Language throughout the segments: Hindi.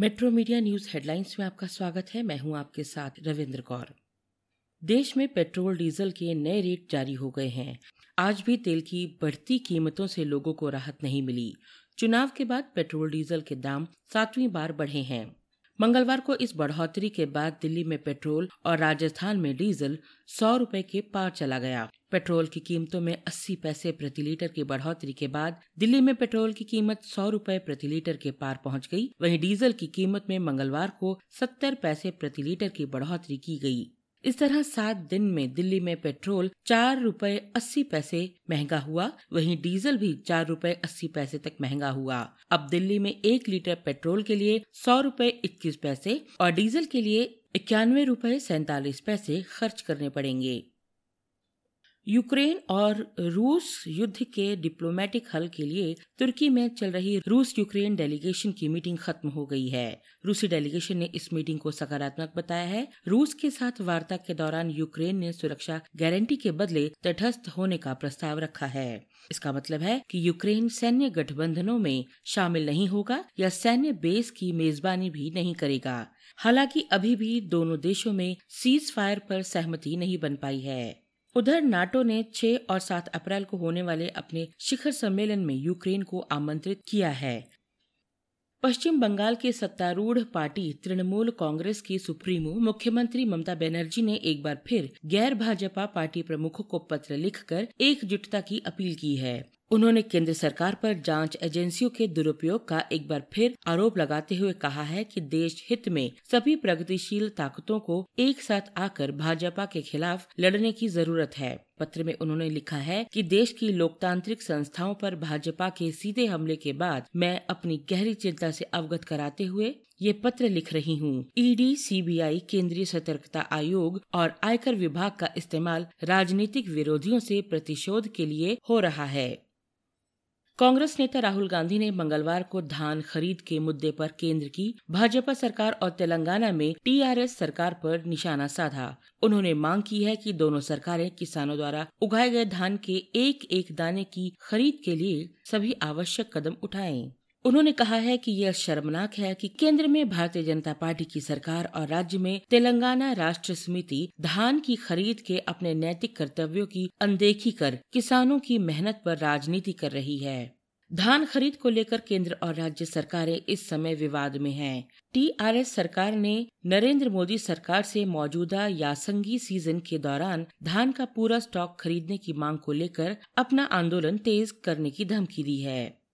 मेट्रो मीडिया न्यूज़ हेडलाइंस में आपका स्वागत है। मैं हूँ आपके साथ रविंद्र कौर। देश में पेट्रोल, डीजल के नए रेट जारी हो गए हैं। आज भी तेल की बढ़ती कीमतों से लोगों को राहत नहीं मिली। चुनाव के बाद पेट्रोल, डीजल के दाम सातवीं बार बढ़े हैं। मंगलवार को इस बढ़ोतरी के बाद दिल्ली में पेट्रोल और राजस्थान में डीजल सौ रुपए के पार चला गया। पेट्रोल की कीमतों में 80 पैसे प्रति लीटर की बढ़ोतरी के बाद दिल्ली में पेट्रोल की कीमत सौ रूपए प्रति लीटर के पार पहुँच गई। वहीं डीजल की कीमत में मंगलवार को 70 पैसे प्रति लीटर की बढ़ोतरी की गई। इस तरह सात दिन में दिल्ली में पेट्रोल चार रूपए अस्सी पैसे महँगा हुआ, वहीं डीजल भी चार रूपए अस्सी पैसे तक महँगा हुआ। अब दिल्ली में एक लीटर पेट्रोल के लिए सौ रूपए इक्कीस पैसे और डीजल के लिए इक्यानवे रूपए सैतालीस पैसे खर्च करने पड़ेंगे। यूक्रेन और रूस युद्ध के डिप्लोमेटिक हल के लिए तुर्की में चल रही रूस यूक्रेन डेलीगेशन की मीटिंग खत्म हो गई है। रूसी डेलीगेशन ने इस मीटिंग को सकारात्मक बताया है। रूस के साथ वार्ता के दौरान यूक्रेन ने सुरक्षा गारंटी के बदले तटस्थ होने का प्रस्ताव रखा है। इसका मतलब है कि यूक्रेन सैन्य गठबंधनों में शामिल नहीं होगा या सैन्य बेस की मेजबानी भी नहीं करेगा। हालाँकि अभी भी दोनों देशों में सीज फायर पर सहमति नहीं बन पाई है। उधर नाटो ने 6 और 7 अप्रैल को होने वाले अपने शिखर सम्मेलन में यूक्रेन को आमंत्रित किया है। पश्चिम बंगाल के सत्तारूढ़ पार्टी तृणमूल कांग्रेस की सुप्रीमो मुख्यमंत्री ममता बनर्जी ने एक बार फिर गैर भाजपा पार्टी प्रमुखों को पत्र लिखकर एकजुटता की अपील की है। उन्होंने केंद्र सरकार पर जाँच एजेंसियों के दुरुपयोग का एक बार फिर आरोप लगाते हुए कहा है कि देश हित में सभी प्रगतिशील ताकतों को एक साथ आकर भाजपा के खिलाफ लड़ने की ज़रूरत है। पत्र में उन्होंने लिखा है कि देश की लोकतांत्रिक संस्थाओं पर भाजपा के सीधे हमले के बाद मैं अपनी गहरी चिंता से अवगत कराते हुए ये पत्र लिख रही हूँ। ईडी, सीबीआई, केंद्रीय सतर्कता आयोग और आयकर विभाग का इस्तेमाल राजनीतिक विरोधियों से प्रतिशोध के लिए हो रहा है। कांग्रेस नेता राहुल गांधी ने मंगलवार को धान खरीद के मुद्दे पर केंद्र की भाजपा सरकार और तेलंगाना में टीआरएस सरकार पर निशाना साधा उन्होंने मांग की है कि दोनों सरकारें किसानों द्वारा उगाए गए धान के एक एक दाने की खरीद के लिए सभी आवश्यक कदम उठाएँ। उन्होंने कहा है कि यह शर्मनाक है कि केंद्र में भारतीय जनता पार्टी की सरकार और राज्य में तेलंगाना राष्ट्र समिति धान की खरीद के अपने नैतिक कर्तव्यों की अनदेखी कर किसानों की मेहनत पर राजनीति कर रही है धान खरीद को लेकर केंद्र और राज्य सरकारें इस समय विवाद में हैं। टीआरएस सरकार ने नरेंद्र मोदी सरकार से मौजूदा यासंगी सीज़न के दौरान धान का पूरा स्टॉक खरीदने की मांग को लेकर अपना आंदोलन तेज करने की धमकी दी है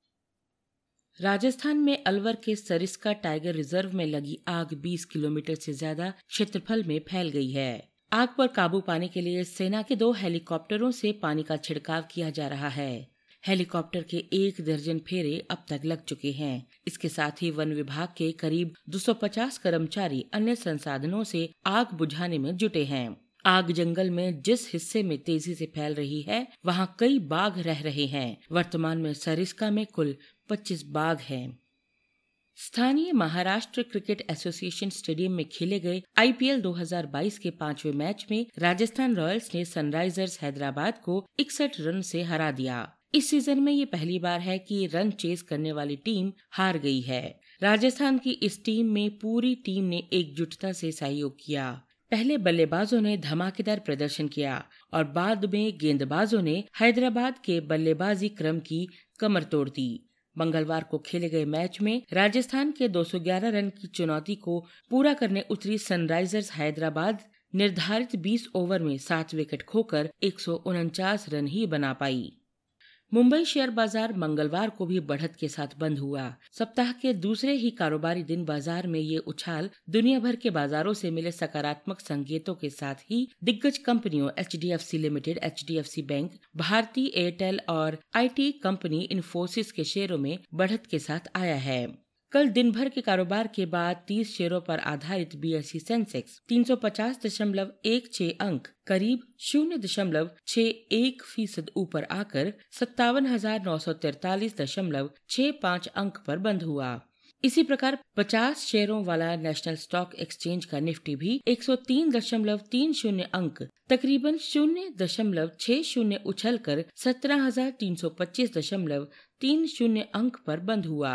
राजस्थान में अलवर के सरिस्का टाइगर रिज़र्व में लगी आग 20 किलोमीटर से ज़्यादा क्षेत्रफल में फैल गई है। आग पर काबू पाने के लिए सेना के दो हेलीकॉप्टरों से पानी का छिड़काव किया जा रहा है। हेलीकॉप्टर के एक दर्जन फेरे अब तक लग चुके हैं। इसके साथ ही वन विभाग के करीब 250 कर्मचारी अन्य संसाधनों से आग बुझाने में जुटे हैं। आग जंगल में जिस हिस्से में तेज़ी से फैल रही है, वहाँ कई बाघ रह रहे हैं। वर्तमान में सरिस्का में कुल 25 बाघ हैं। स्थानीय महाराष्ट्र क्रिकेट एसोसिएशन स्टेडियम में खेले गए आईपीएल 2022 के पांचवे मैच में राजस्थान रॉयल्स ने सनराइजर्स हैदराबाद को इकसठ रन से हरा दिया। इस सीज़न में ये पहली बार है कि रन चेस करने वाली टीम हार गई है। राजस्थान की इस टीम में पूरी टीम ने एकजुटता से सहयोग किया। पहले बल्लेबाजों ने धमाकेदार प्रदर्शन किया और बाद में गेंदबाजों ने हैदराबाद के बल्लेबाजी क्रम की कमर तोड़ दी। मंगलवार को खेले गए मैच में राजस्थान के 211 रन की चुनौती को पूरा करने उतरी सनराइजर्स हैदराबाद, निर्धारित 20 ओवर में सात विकेट खोकर एक सौ उनचास रन ही बना पाई। मुंबई शेयर बाज़ार मंगलवार को भी बढ़त के साथ बंद हुआ। सप्ताह के दूसरे ही कारोबारी दिन बाज़ार में ये उछाल दुनिया भर के बाजारों से मिले सकारात्मक संकेतों के साथ ही दिग्गज कंपनियों एचडीएफसी लिमिटेड, एचडीएफसी बैंक भारतीय एयरटेल और आईटी कंपनी इन्फोसिस के शेयरों में बढ़त के साथ आया है। कल दिन भर के कारोबार के बाद 30 शेयरों पर आधारित बीएसई सेंसेक्स तीन सौ पचास दशमलव एक छह अंक, करीब शून्य दशमलव छह एक फ़ीसद ऊपर आकर सत्तावन हज़ार नौ सौ तैतालीस दशमलव छह पाँच अंक पर बंद हुआ। इसी प्रकार 50 शेयरों वाला नेशनल स्टॉक एक्सचेंज का निफ्टी भी एक सौ तीन दशमलव तीन शून्य अंक, तकरीबन शून्य दशमलव छह शून्य उछल कर सत्रह हज़ार तीन सौ पच्चीस दशमलव तीन शून्य अंक पर बंद हुआ।